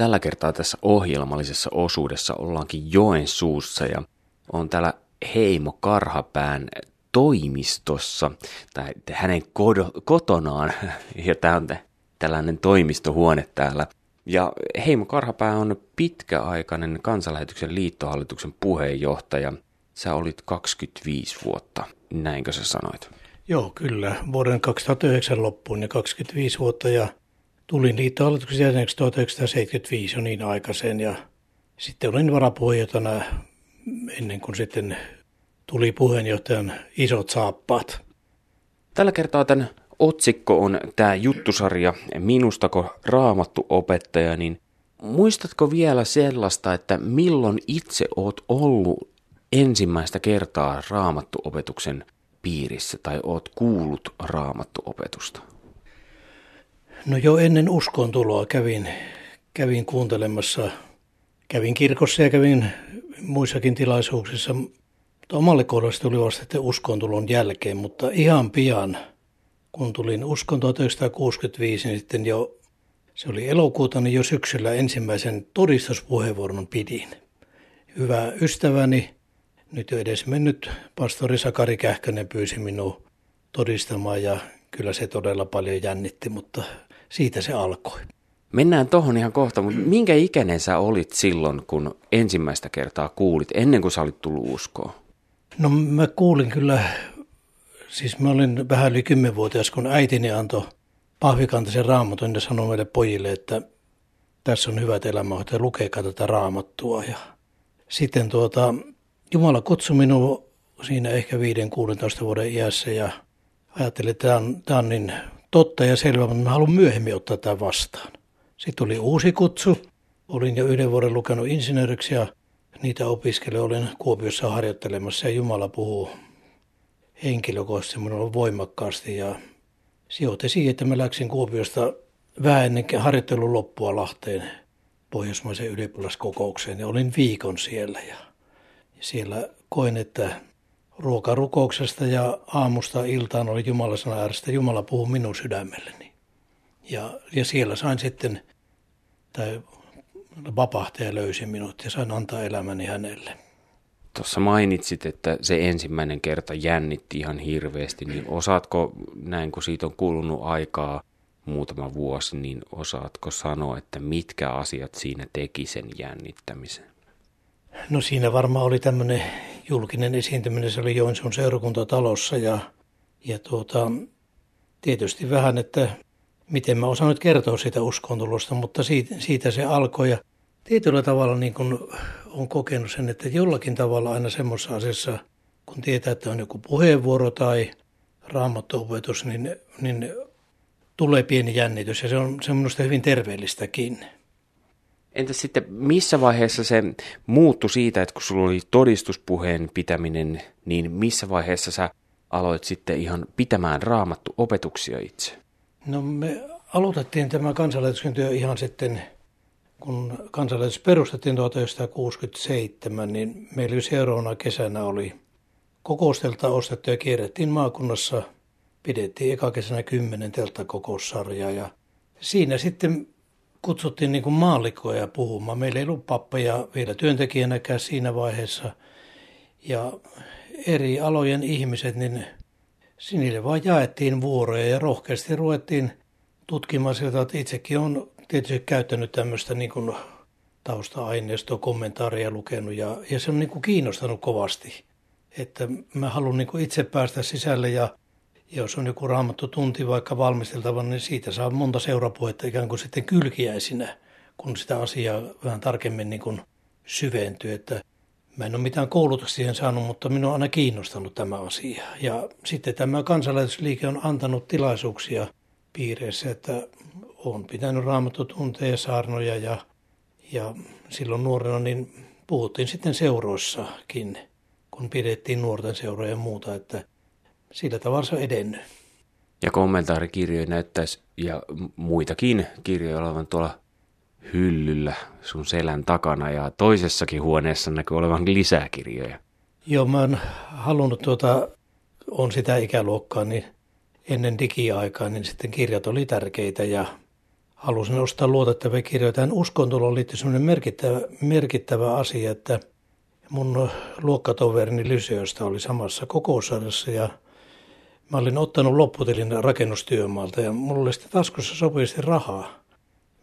Tällä kertaa tässä ohjelmallisessa osuudessa ollaankin Joensuussa ja on täällä Heimo Karhapään toimistossa, tai hänen kotonaan, ja tämä on tällainen toimistohuone täällä. Ja Heimo Karhapää on pitkäaikainen kansanlähetyksen liittohallituksen puheenjohtaja. Sä olit 25 vuotta, näinkö sä sanoit? Joo, kyllä. Vuoden 2009 loppuun ja 25 vuotta ja tulin liittohallituksen jäseneksi 1975 jo niin aikaisen ja sitten olin varapuheenjohtajana ennen kuin sitten tuli puheenjohtajan isot saappaat. Tällä kertaa tämän otsikko on tämä juttusarja Minustako raamattu opettaja, niin muistatko vielä sellaista, että milloin itse oot ollut ensimmäistä kertaa raamattuopetuksen piirissä tai oot kuullut raamattuopetusta? No jo ennen uskon tuloa kävin, kävin kuuntelemassa, kävin kirkossa ja kävin muissakin tilaisuuksissa. Omalle kohdalle tuli vasta sitten uskon tulon jälkeen, mutta ihan pian, kun tulin uskon 1965, niin sitten jo, se oli elokuuta, niin jo syksyllä ensimmäisen todistuspuheenvuoron pidin. Hyvä ystäväni, nyt jo edes mennyt pastori Sakari Kähkönen pyysi minua todistamaan ja kyllä se todella paljon jännitti, mutta siitä se alkoi. Mennään tuohon ihan kohta, mutta minkä ikäinen sä olit silloin, kun ensimmäistä kertaa kuulit, ennen kuin sä olit tullut uskoon? No mä kuulin kyllä, siis mä olin vähän yli kymmenvuotias, kun äitini antoi pahvikantaisen raamatun ja sanoi meille pojille, että tässä on hyvät elämähoito ja lukekaa tätä raamattua. Ja sitten tuota, Jumala kutsui minua siinä ehkä 5-16 vuoden iässä ja ajattelin, että tämä on, tämä on niin totta ja selvä, mutta mä haluan myöhemmin ottaa tämän vastaan. Sitten tuli uusi kutsu. Olin jo yhden vuoden lukenut insinööriksi ja niitä opiskelijoita olin Kuopiossa harjoittelemassa ja Jumala puhuu henkilökohtaisesti minulle voimakkaasti ja sijoitti siihen, että mä läksin Kuopiosta vähän ennen harjoittelun loppua Lahteen Pohjoismaisen ylioppilaskokoukseen ja olin viikon siellä ja siellä koin, että ruokarukouksesta ja aamusta iltaan oli Jumala sana äärestä. Jumala puhuu minun sydämelleni. Ja, ja siellä sain sitten, tai vapahtaja löysi minut ja sain antaa elämäni hänelle. Tuossa mainitsit, että se ensimmäinen kerta jännitti ihan hirveästi, niin osaatko, näin kun siitä on kulunut aikaa muutama vuosi, niin osaatko sanoa, että mitkä asiat siinä teki sen jännittämisen? No siinä varmaan oli tämmöinen julkinen esiintyminen, se oli Joensuun seurakuntatalossa ja, ja tuota, tietysti vähän, että miten mä osaan nyt kertoa siitä uskontulosta, mutta siitä, siitä se alkoi ja tietyllä tavalla niin kun on kokenut sen, että jollakin tavalla aina semmoisessa asiassa, kun tietää, että on joku puheenvuoro tai raamattuopetus, niin, niin tulee pieni jännitys ja se on, se on minusta hyvin terveellistäkin. Entä sitten missä vaiheessa se muuttui siitä, että kun sulla oli todistuspuheen pitäminen, niin missä vaiheessa sä aloit sitten ihan pitämään raamattu opetuksia itse? No me aloitettiin tämä kansanlähetyksen työ ihan sitten, kun kansanlähetys perustettiin 1967, niin meillä seuraavana kesänä oli kokoustelta ostettu ja kierrettiin maakunnassa. Pidettiin eka kesänä kymmenen telttakokoussarjaa ja siinä sitten kutsuttiin niin maallikkoja puhumaan. Meillä ei ollut pappeja vielä työntekijänäkään siinä vaiheessa. Ja eri alojen ihmiset, niin sinille vaan jaettiin vuoroja ja rohkeasti ruvettiin tutkimaan sieltä, että itsekin on tietysti käyttänyt tämmöistä niin kuin tausta-aineistoa, kommentaaria lukenut ja, ja se on niin kuin kiinnostanut kovasti. Että mä haluan niin itse päästä sisälle ja jos on joku raamattu tunti vaikka valmisteltava, niin siitä saa monta seurapuhetta ikään kuin sitten kylkiäisinä, kun sitä asiaa vähän tarkemmin niin kuin syventyy. Että mä en ole mitään koulutusta siihen saanut, mutta minua on aina kiinnostanut tämä asia. Ja sitten tämä kansalaisuusliike on antanut tilaisuuksia piireissä, että olen pitänyt raamattutunteja, saarnoja ja, ja silloin nuorena niin puhuttiin sitten seuroissakin, kun pidettiin nuorten seuroja ja muuta, että sillä tavalla se on edennyt. Ja kommentaarikirjoja näyttäisi, ja muitakin kirjoja olevan tuolla hyllyllä sun selän takana, ja toisessakin huoneessa näkyy olevan lisää kirjoja. Joo, mä oon halunnut tuota, on sitä ikäluokkaa, niin ennen digiaikaa, niin sitten kirjat oli tärkeitä ja halusin ostaa luotettavia kirjoja. Tähän uskontuloon liittyy sellainen merkittävä, merkittävä asia, että mun luokkatoverini Lyseosta oli samassa kokousarjassa ja mä olin ottanut lopputilin rakennustyömaalta ja mulla oli sitten taskussa sopivasti rahaa.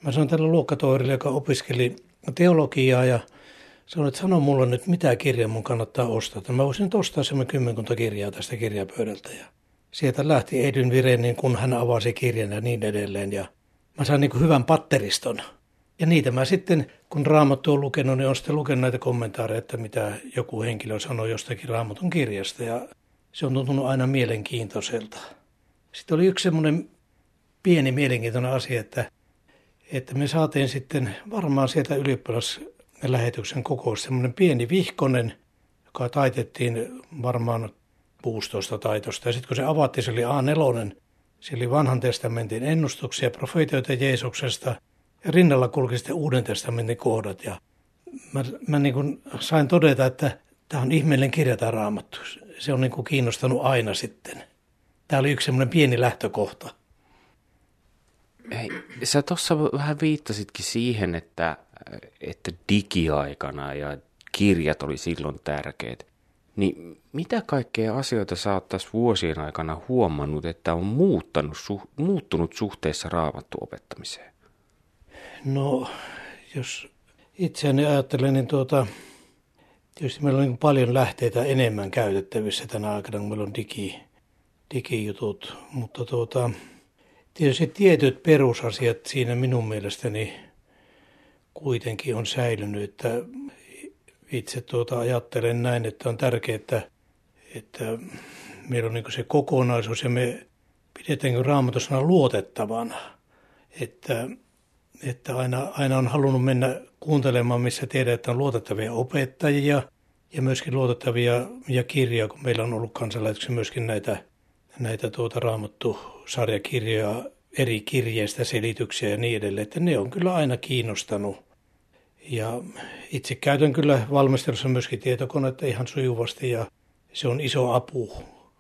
Mä sanoin tälle luokkatoverille, joka opiskeli teologiaa ja sanoin, että sano mulle nyt, mitä kirjaa mun kannattaa ostaa. Mä voisin nyt ostaa semmoinen kymmenkunta kirjaa tästä kirjapöydältä. Ja sieltä lähti Edyn Virenin, kun hän avasi kirjan ja niin edelleen. Ja mä sain niin hyvän patteriston. Ja niitä mä sitten, kun Raamattu on lukenut, niin olen sitten lukenut näitä kommentaareja, että mitä joku henkilö sanoi jostakin Raamatun kirjasta. Ja se on tuntunut aina mielenkiintoiselta. Sitten oli yksi semmoinen pieni mielenkiintoinen asia, että, että me saatiin sitten varmaan sieltä ylioppilaslähetyksen kokous semmoinen pieni vihkonen, joka taitettiin varmaan 16 taitosta. Ja sitten kun se avattiin, se oli A4, se oli vanhan testamentin ennustuksia, profeetioita Jeesuksesta ja rinnalla kulki sitten uuden testamentin kohdat. Ja mä, mä niin kuin sain todeta, että tämä on ihmeellinen kirja tämä raamattu. Se on niin kuin kiinnostanut aina sitten. Tämä oli yksi semmoinen pieni lähtökohta. Hei, sä tuossa vähän viittasitkin siihen, että, että digiaikana ja kirjat oli silloin tärkeät. Niin mitä kaikkea asioita sä oot tässä vuosien aikana huomannut, että on muuttanut, su, muuttunut suhteessa raamattuopettamiseen? No, jos itseäni ajattelen, niin tuota, tietysti meillä on niin paljon lähteitä enemmän käytettävissä tänä aikana, kun meillä on digi, digijutut. Mutta tuota, tietysti tietyt perusasiat siinä minun mielestäni kuitenkin on säilynyt, että itse tuota ajattelen näin, että on tärkeää, että, että meillä on niin se kokonaisuus ja me pidetään raamatusana luotettavana. Että, että aina, aina on halunnut mennä kuuntelemaan, missä tiedät, että on luotettavia opettajia ja myöskin luotettavia ja kirjoja, kun meillä on ollut kansalaisiksi myöskin näitä, näitä tuota raamattu-sarjakirjoja eri kirjeistä, selityksiä ja niin edelleen, että ne on kyllä aina kiinnostanut. Ja itse käytän kyllä valmistelussa myöskin tietokonetta ihan sujuvasti ja se on iso apu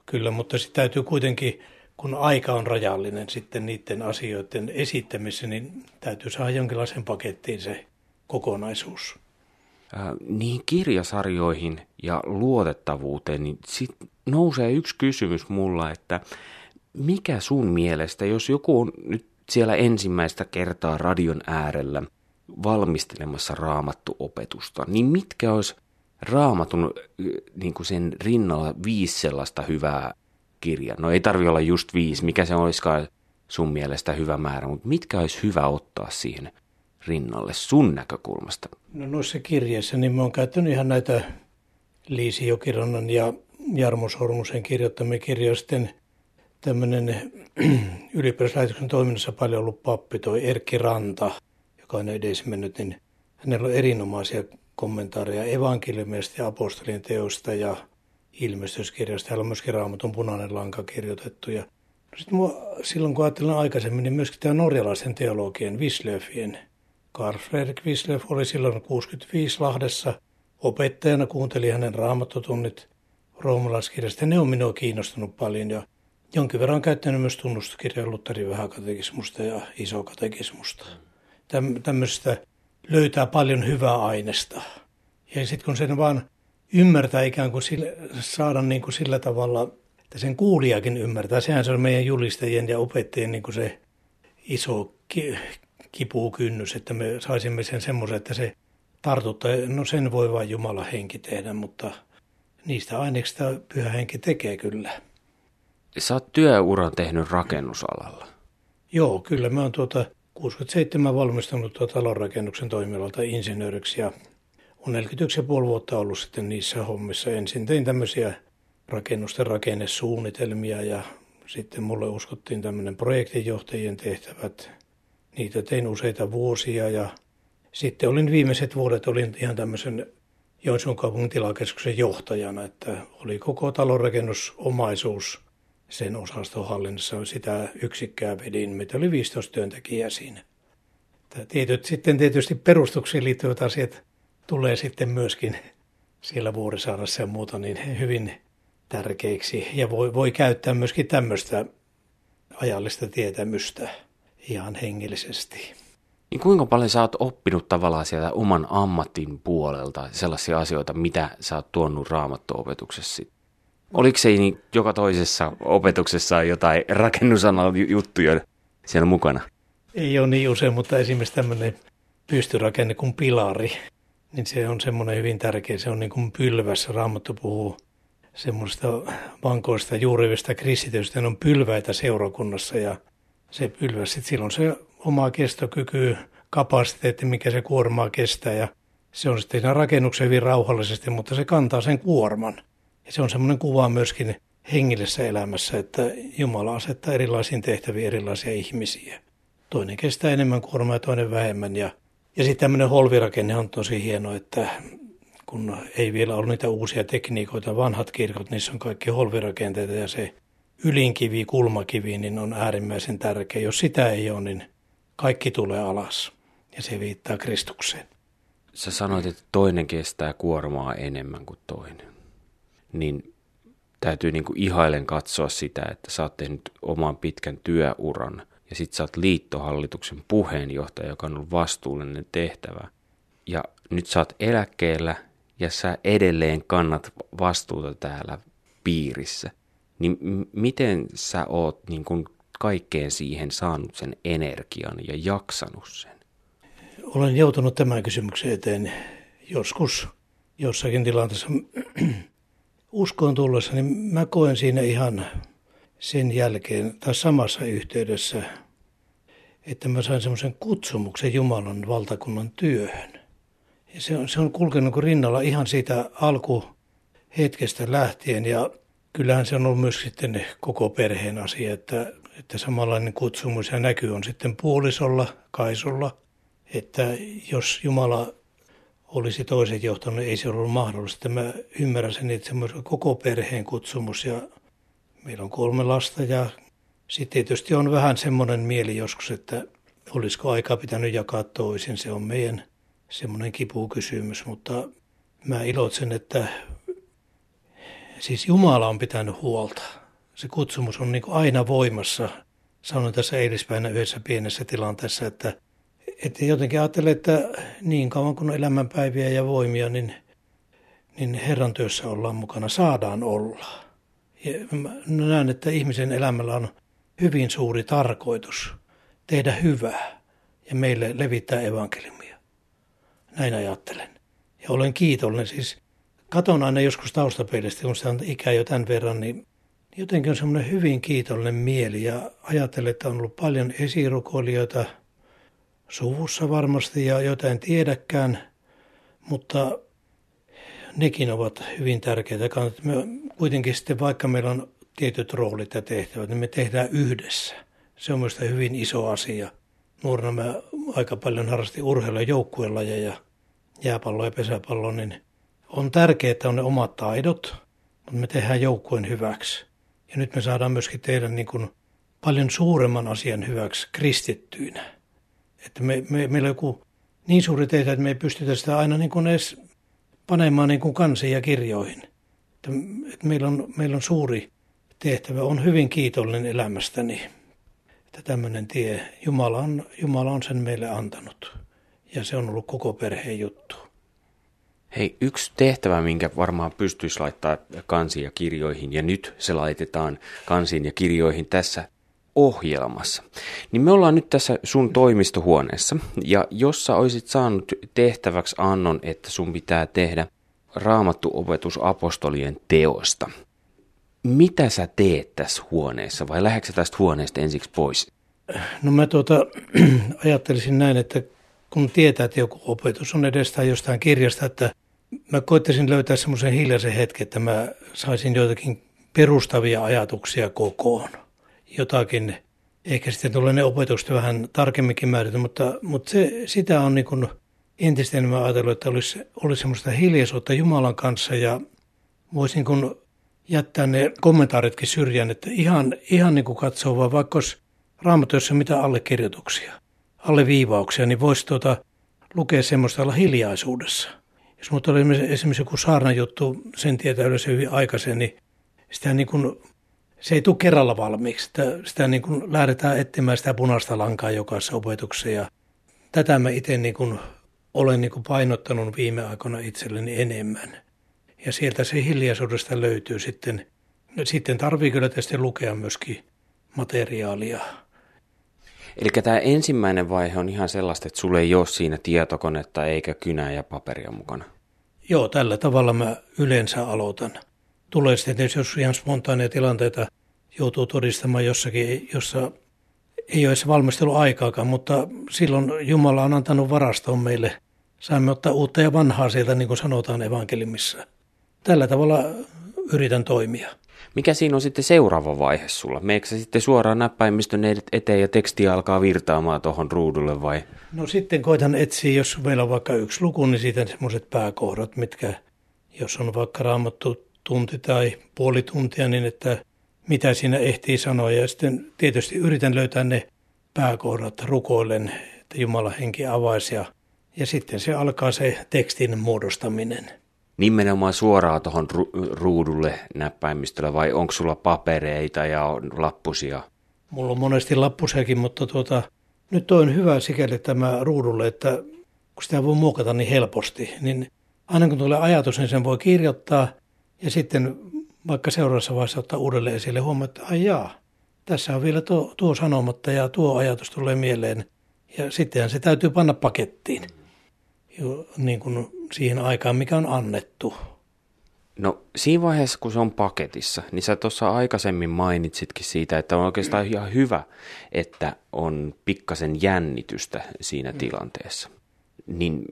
kyllä, mutta sitten täytyy kuitenkin, kun aika on rajallinen sitten niiden asioiden esittämisessä, niin täytyy saada jonkinlaisen pakettiin se kokonaisuus. Äh, niihin kirjasarjoihin ja luotettavuuteen, niin sit nousee yksi kysymys mulla, että mikä sun mielestä, jos joku on nyt siellä ensimmäistä kertaa radion äärellä – valmistelemassa raamattuopetusta, niin mitkä olisi raamatun niin kuin sen rinnalla viisi sellaista hyvää kirjaa? No ei tarvi olla just viisi, mikä se olisikaan sun mielestä hyvä määrä, mutta mitkä olisi hyvä ottaa siihen rinnalle sun näkökulmasta? No noissa kirjeissä niin mä oon käyttänyt ihan näitä Liisi Jokirannan ja Jarmo Sormusen kirjoittamia kirjoja. Sitten tämmöinen ylioppilaslähetyksen toiminnassa paljon ollut pappi, toi Erkki Ranta – joka on edes mennyt, niin hänellä on erinomaisia kommentaareja evankeliumista ja apostolien teosta ja ilmestyskirjasta. Hänellä on myöskin raamatun punainen lanka kirjoitettu. Ja sitten mua, silloin kun ajattelin aikaisemmin, niin myöskin tämä norjalaisen teologien Wislöfien. Karl Fredrik Wislöf oli silloin 65 Lahdessa opettajana, kuunteli hänen raamattotunnit roomalaiskirjasta. Ne on minua kiinnostunut paljon ja jonkin verran käyttänyt myös tunnustuskirjan Lutherin vähäkatekismusta ja isokatekismusta tämmöistä löytää paljon hyvää aineesta. Ja sitten kun sen vaan ymmärtää ikään kuin sille, saada niin kuin sillä tavalla, että sen kuulijakin ymmärtää, sehän se on meidän julistajien ja opettajien niin kuin se iso ki, kipukynnys, että me saisimme sen semmoisen, että se tartuttaa. No sen voi vain Jumala henki tehdä, mutta niistä aineista pyhä henki tekee kyllä. Sä oot työuran tehnyt rakennusalalla. Joo, kyllä. Mä oon tuota 67 valmistunut tuo talonrakennuksen toimialalta insinööriksi ja on 41,5 vuotta ollut sitten niissä hommissa. Ensin tein tämmöisiä rakennusten rakennesuunnitelmia ja sitten mulle uskottiin tämmöinen projektinjohtajien tehtävät. Niitä tein useita vuosia ja sitten olin viimeiset vuodet olin ihan tämmöisen Joensuun kaupungin tilakeskuksen johtajana, että oli koko talonrakennusomaisuus – sen osastohallinnassa sitä yksikköä vedin. Meitä oli 15 työntekijää siinä. Tietyt, sitten tietysti perustuksiin liittyvät asiat tulee sitten myöskin siellä Vuorisaarassa ja muuta niin hyvin tärkeiksi. Ja voi, voi käyttää myöskin tämmöistä ajallista tietämystä. ihan hengellisesti. Niin kuinka paljon sä oot oppinut tavallaan sieltä oman ammatin puolelta sellaisia asioita, mitä sä oot tuonut raamattuopetuksessa? Oliko se niin joka toisessa opetuksessa jotain rakennusalan juttuja siellä mukana? Ei ole niin usein, mutta esimerkiksi tämmöinen pystyrakenne kuin pilari, niin se on semmoinen hyvin tärkeä. Se on niin kuin pylvässä. Raamattu puhuu semmoista vankoista juurivista kristityistä. Ne on pylväitä seurakunnassa ja se pylväs, sitten silloin se oma kestokyky, kapasiteetti, mikä se kuormaa kestää ja se on sitten siinä rakennuksen hyvin rauhallisesti, mutta se kantaa sen kuorman. Ja se on semmoinen kuva myöskin hengillisessä elämässä, että Jumala asettaa erilaisiin tehtäviin erilaisia ihmisiä. Toinen kestää enemmän kuormaa ja toinen vähemmän. Ja, ja sitten tämmöinen holvirakenne on tosi hieno, että kun ei vielä ole niitä uusia tekniikoita, vanhat kirkot, niissä on kaikki holvirakenteita ja se ylinkivi, kulmakivi, niin on äärimmäisen tärkeä. Jos sitä ei ole, niin kaikki tulee alas ja se viittaa Kristukseen. Sä sanoit, että toinen kestää kuormaa enemmän kuin toinen. Niin täytyy niin kuin ihailen katsoa sitä, että sä oot tehnyt oman pitkän työuran ja sit sä oot liittohallituksen puheenjohtaja, joka on ollut vastuullinen tehtävä. Ja nyt sä oot eläkkeellä ja sä edelleen kannat vastuuta täällä piirissä. Niin m- miten sä oot niin kuin kaikkeen siihen saanut sen energian ja jaksanut sen? Olen joutunut tämän kysymyksen eteen joskus jossakin tilanteessa uskoon tullessa, niin mä koen siinä ihan sen jälkeen tai samassa yhteydessä, että mä sain semmoisen kutsumuksen Jumalan valtakunnan työhön. Ja se on, se on kulkenut rinnalla ihan siitä alkuhetkestä lähtien ja kyllähän se on ollut myös sitten koko perheen asia, että, että samanlainen kutsumus ja näky on sitten puolisolla, Kaisulla, että jos Jumala olisi toiset johtanut, ei se ollut mahdollista. Mä ymmärrän sen, että se on koko perheen kutsumus ja meillä on kolme lasta ja sitten tietysti on vähän semmoinen mieli joskus, että olisiko aika pitänyt jakaa toisin. Se on meidän semmoinen kipukysymys, mutta mä iloitsen, että siis Jumala on pitänyt huolta. Se kutsumus on niin aina voimassa. Sanoin tässä eilispäivänä yhdessä pienessä tilanteessa, että, että jotenkin ajattelen, että niin kauan kuin on elämänpäiviä ja voimia, niin, niin Herran työssä ollaan mukana, saadaan olla. Mä näen, että ihmisen elämällä on hyvin suuri tarkoitus tehdä hyvää ja meille levittää evankeliumia. Näin ajattelen. Ja olen kiitollinen siis katon aina joskus taustapeilistä, kun sitä on ikää jo tämän verran, niin jotenkin on semmoinen hyvin kiitollinen mieli ja ajattelen, että on ollut paljon esirukoilijoita suvussa varmasti ja jotain tiedäkään, mutta nekin ovat hyvin tärkeitä. Kuitenkin sitten, vaikka meillä on tietyt roolit ja tehtävät, niin me tehdään yhdessä. Se on minusta hyvin iso asia. Nuorena mä aika paljon harrastin urheilua joukkuelajeja, jääpallo ja pesäpallo, niin on tärkeää, että on ne omat taidot, mutta me tehdään joukkueen hyväksi. Ja nyt me saadaan myöskin tehdä niin kuin paljon suuremman asian hyväksi kristittyinä. Että me, me, meillä on joku niin suuri tehtävä, että me ei pystytä sitä aina niin kuin edes panemaan niin kuin ja kirjoihin. Että, meillä, on, meillä on suuri tehtävä. On hyvin kiitollinen elämästäni, että tämmöinen tie, Jumala on, Jumala on sen meille antanut. Ja se on ollut koko perheen juttu. Hei, yksi tehtävä, minkä varmaan pystyisi laittaa kansiin ja kirjoihin, ja nyt se laitetaan kansiin ja kirjoihin tässä ohjelmassa. Niin me ollaan nyt tässä sun toimistohuoneessa, ja jos sä olisit saanut tehtäväksi annon, että sun pitää tehdä raamattu opetus apostolien teosta, mitä sä teet tässä huoneessa, vai lähdetkö tästä huoneesta ensiksi pois? No mä tuota, ajattelisin näin, että kun tietää, että joku opetus on edestä jostain kirjasta, että mä koittaisin löytää semmoisen hiljaisen hetken, että mä saisin joitakin perustavia ajatuksia kokoon. Jotakin, ehkä sitten tulee ne opetukset vähän tarkemminkin määritelty, mutta, mutta se, sitä on niin kuin entistä enemmän ajatellut, että olisi, olisi semmoista hiljaisuutta Jumalan kanssa ja voisin kun jättää ne kommentaaritkin syrjään, että ihan, ihan niin kuin katsoo vaan vaikka olisi raamatuissa mitä allekirjoituksia, alleviivauksia, niin voisi tuota, lukea semmoista olla hiljaisuudessa – jos mutta oli esimerkiksi joku saarnajuttu, sen tietää yleensä hyvin aikaisin, niin sitä niin kuin se ei tule kerralla valmiiksi. Sitä, sitä niin kuin lähdetään etsimään sitä punaista lankaa jokaisessa opetuksessa ja tätä mä itse niin kuin olen niin painottanut viime aikoina itselleni enemmän. Ja sieltä se hiljaisuudesta löytyy sitten. Sitten tarvii kyllä tietysti lukea myöskin materiaalia. Eli tämä ensimmäinen vaihe on ihan sellaista, että sulle ei ole siinä tietokonetta eikä kynää ja paperia mukana. Joo, tällä tavalla mä yleensä aloitan. Tulee sitten jos ihan spontaaneja tilanteita joutuu todistamaan jossakin, jossa ei ole se valmistelu aikaakaan, mutta silloin Jumala on antanut varastoon meille. Saamme ottaa uutta ja vanhaa sieltä, niin kuin sanotaan evankelimissa. Tällä tavalla yritän toimia. Mikä siinä on sitten seuraava vaihe sulla? Meekö sitten suoraan näppäimistön eteen ja teksti alkaa virtaamaan tuohon ruudulle vai? No sitten koitan etsiä, jos meillä on vaikka yksi luku, niin sitten semmoiset pääkohdat, mitkä, jos on vaikka raamattu tunti tai puoli tuntia, niin että mitä siinä ehtii sanoa. Ja sitten tietysti yritän löytää ne pääkohdat rukoillen, että Jumala henki avaisi ja, ja sitten se alkaa se tekstin muodostaminen. Nimenomaan suoraan tuohon ru- ruudulle näppäimistöllä vai onko sulla papereita ja lappusia? Mulla on monesti lappusiakin, mutta tuota, nyt on hyvä sikäli tämä ruudulle, että kun sitä voi muokata niin helposti, niin aina kun tulee ajatus, niin sen voi kirjoittaa ja sitten vaikka seuraavassa vaiheessa ottaa uudelleen esille huomioon, että ai jaa, tässä on vielä tuo, tuo sanomatta ja tuo ajatus tulee mieleen. Ja sittenhän se täytyy panna pakettiin jo, niin kuin siihen aikaan, mikä on annettu. No siinä vaiheessa, kun se on paketissa, niin sä tuossa aikaisemmin mainitsitkin siitä, että on oikeastaan ihan hyvä, että on pikkasen jännitystä siinä mm. tilanteessa. Niin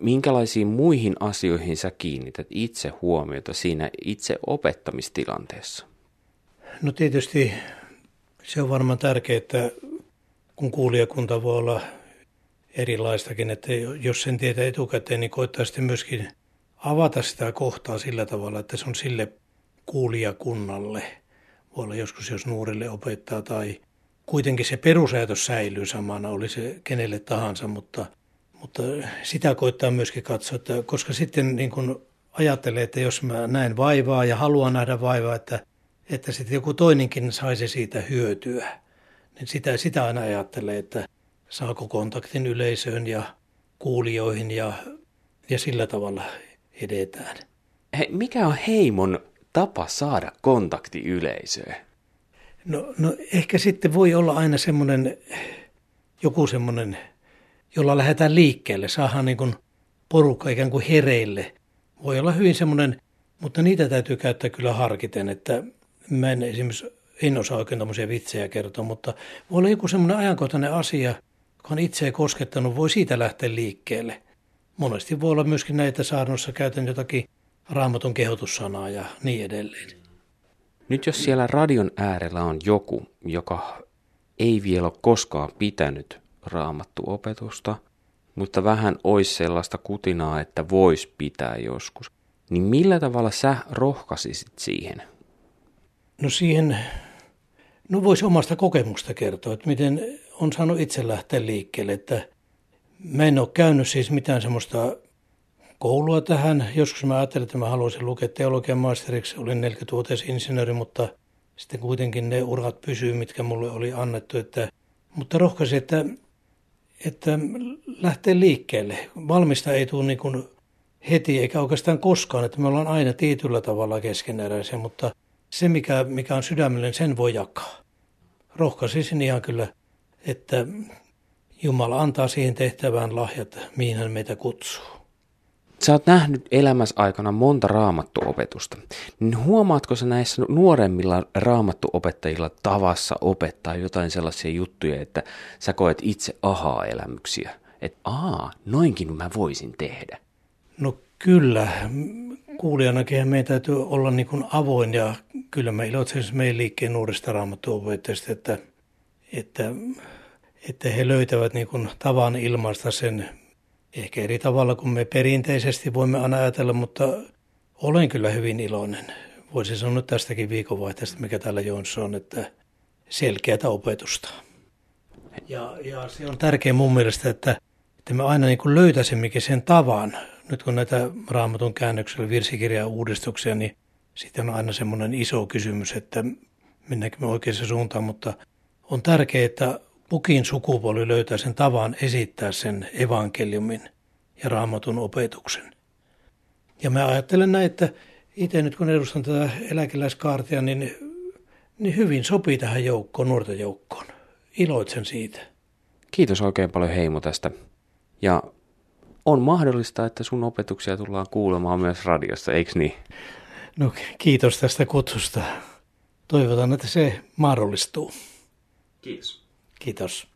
minkälaisiin muihin asioihin sä kiinnität itse huomiota siinä itse opettamistilanteessa? No tietysti se on varmaan tärkeää, että kun kuulijakunta voi olla erilaistakin, että jos sen tietää etukäteen, niin koittaa sitten myöskin avata sitä kohtaa sillä tavalla, että se on sille kuulijakunnalle. Voi olla joskus, jos nuorille opettaa tai kuitenkin se perusajatus säilyy samana, oli se kenelle tahansa, mutta – mutta sitä koittaa myöskin katsoa, että koska sitten niin kuin ajattelee, että jos mä näen vaivaa ja haluan nähdä vaivaa, että, että sitten joku toinenkin saisi siitä hyötyä, niin sitä, sitä aina ajattelee, että saako kontaktin yleisöön ja kuulijoihin ja, ja sillä tavalla edetään. He, mikä on heimon tapa saada kontakti yleisöön? No, no ehkä sitten voi olla aina semmoinen, joku semmoinen jolla lähdetään liikkeelle, saadaan niin kuin porukka ikään kuin hereille. Voi olla hyvin semmoinen, mutta niitä täytyy käyttää kyllä harkiten, että mä en esimerkiksi en osaa oikein tämmöisiä vitsejä kertoa, mutta voi olla joku semmoinen ajankohtainen asia, joka on itseä koskettanut, voi siitä lähteä liikkeelle. Monesti voi olla myöskin näitä saarnossa käytän jotakin raamatun kehotussanaa ja niin edelleen. Nyt jos siellä radion äärellä on joku, joka ei vielä ole koskaan pitänyt raamattuopetusta, mutta vähän olisi sellaista kutinaa, että voisi pitää joskus. Niin millä tavalla sä rohkaisisit siihen? No siihen, no voisi omasta kokemusta kertoa, että miten on saanut itse lähteä liikkeelle, että mä en ole käynyt siis mitään semmoista koulua tähän. Joskus mä ajattelin, että mä haluaisin lukea teologian maisteriksi, olin 40 insinööri, mutta sitten kuitenkin ne urat pysyy, mitkä mulle oli annettu, että, mutta rohkaisin, että että lähtee liikkeelle. Valmista ei tule niin kuin heti eikä oikeastaan koskaan, että me ollaan aina tietyllä tavalla keskeneräisiä, mutta se mikä, mikä on sydämellinen, sen voi jakaa. Rohkaisisin ihan kyllä, että Jumala antaa siihen tehtävään lahjat, mihin hän meitä kutsuu. Sä oot nähnyt elämässä aikana monta raamattuopetusta, niin huomaatko sä näissä nuoremmilla raamattuopettajilla tavassa opettaa jotain sellaisia juttuja, että sä koet itse ahaa-elämyksiä? Että aa, noinkin mä voisin tehdä. No kyllä, kuulijanakin meidän täytyy olla niin kuin avoin ja kyllä me iloitsen meidän liikkeen nuorista raamattuopettajista, että, että, että he löytävät niin kuin tavan ilmaista sen, Ehkä eri tavalla kuin me perinteisesti voimme aina ajatella, mutta olen kyllä hyvin iloinen. Voisin sanoa tästäkin viikonvaihteesta, mikä täällä Joonsa on, että selkeätä opetusta. Ja, ja se on tärkeä mun mielestä, että, että me aina niin löytäisimmekin sen tavan. Nyt kun näitä raamatun käännöksellä virsikirjan uudistuksia, niin sitten on aina semmoinen iso kysymys, että mennäänkö me oikeaan suuntaan, mutta on tärkeää, että pukin sukupolvi löytää sen tavan esittää sen evankeliumin ja raamatun opetuksen. Ja mä ajattelen näin, että itse nyt kun edustan tätä eläkeläiskaartia, niin, niin hyvin sopii tähän joukkoon, nuorten joukkoon. Iloitsen siitä. Kiitos oikein paljon Heimo tästä. Ja on mahdollista, että sun opetuksia tullaan kuulemaan myös radiossa, eikö niin? No kiitos tästä kutsusta. Toivotan, että se mahdollistuu. Kiitos. Kiitos.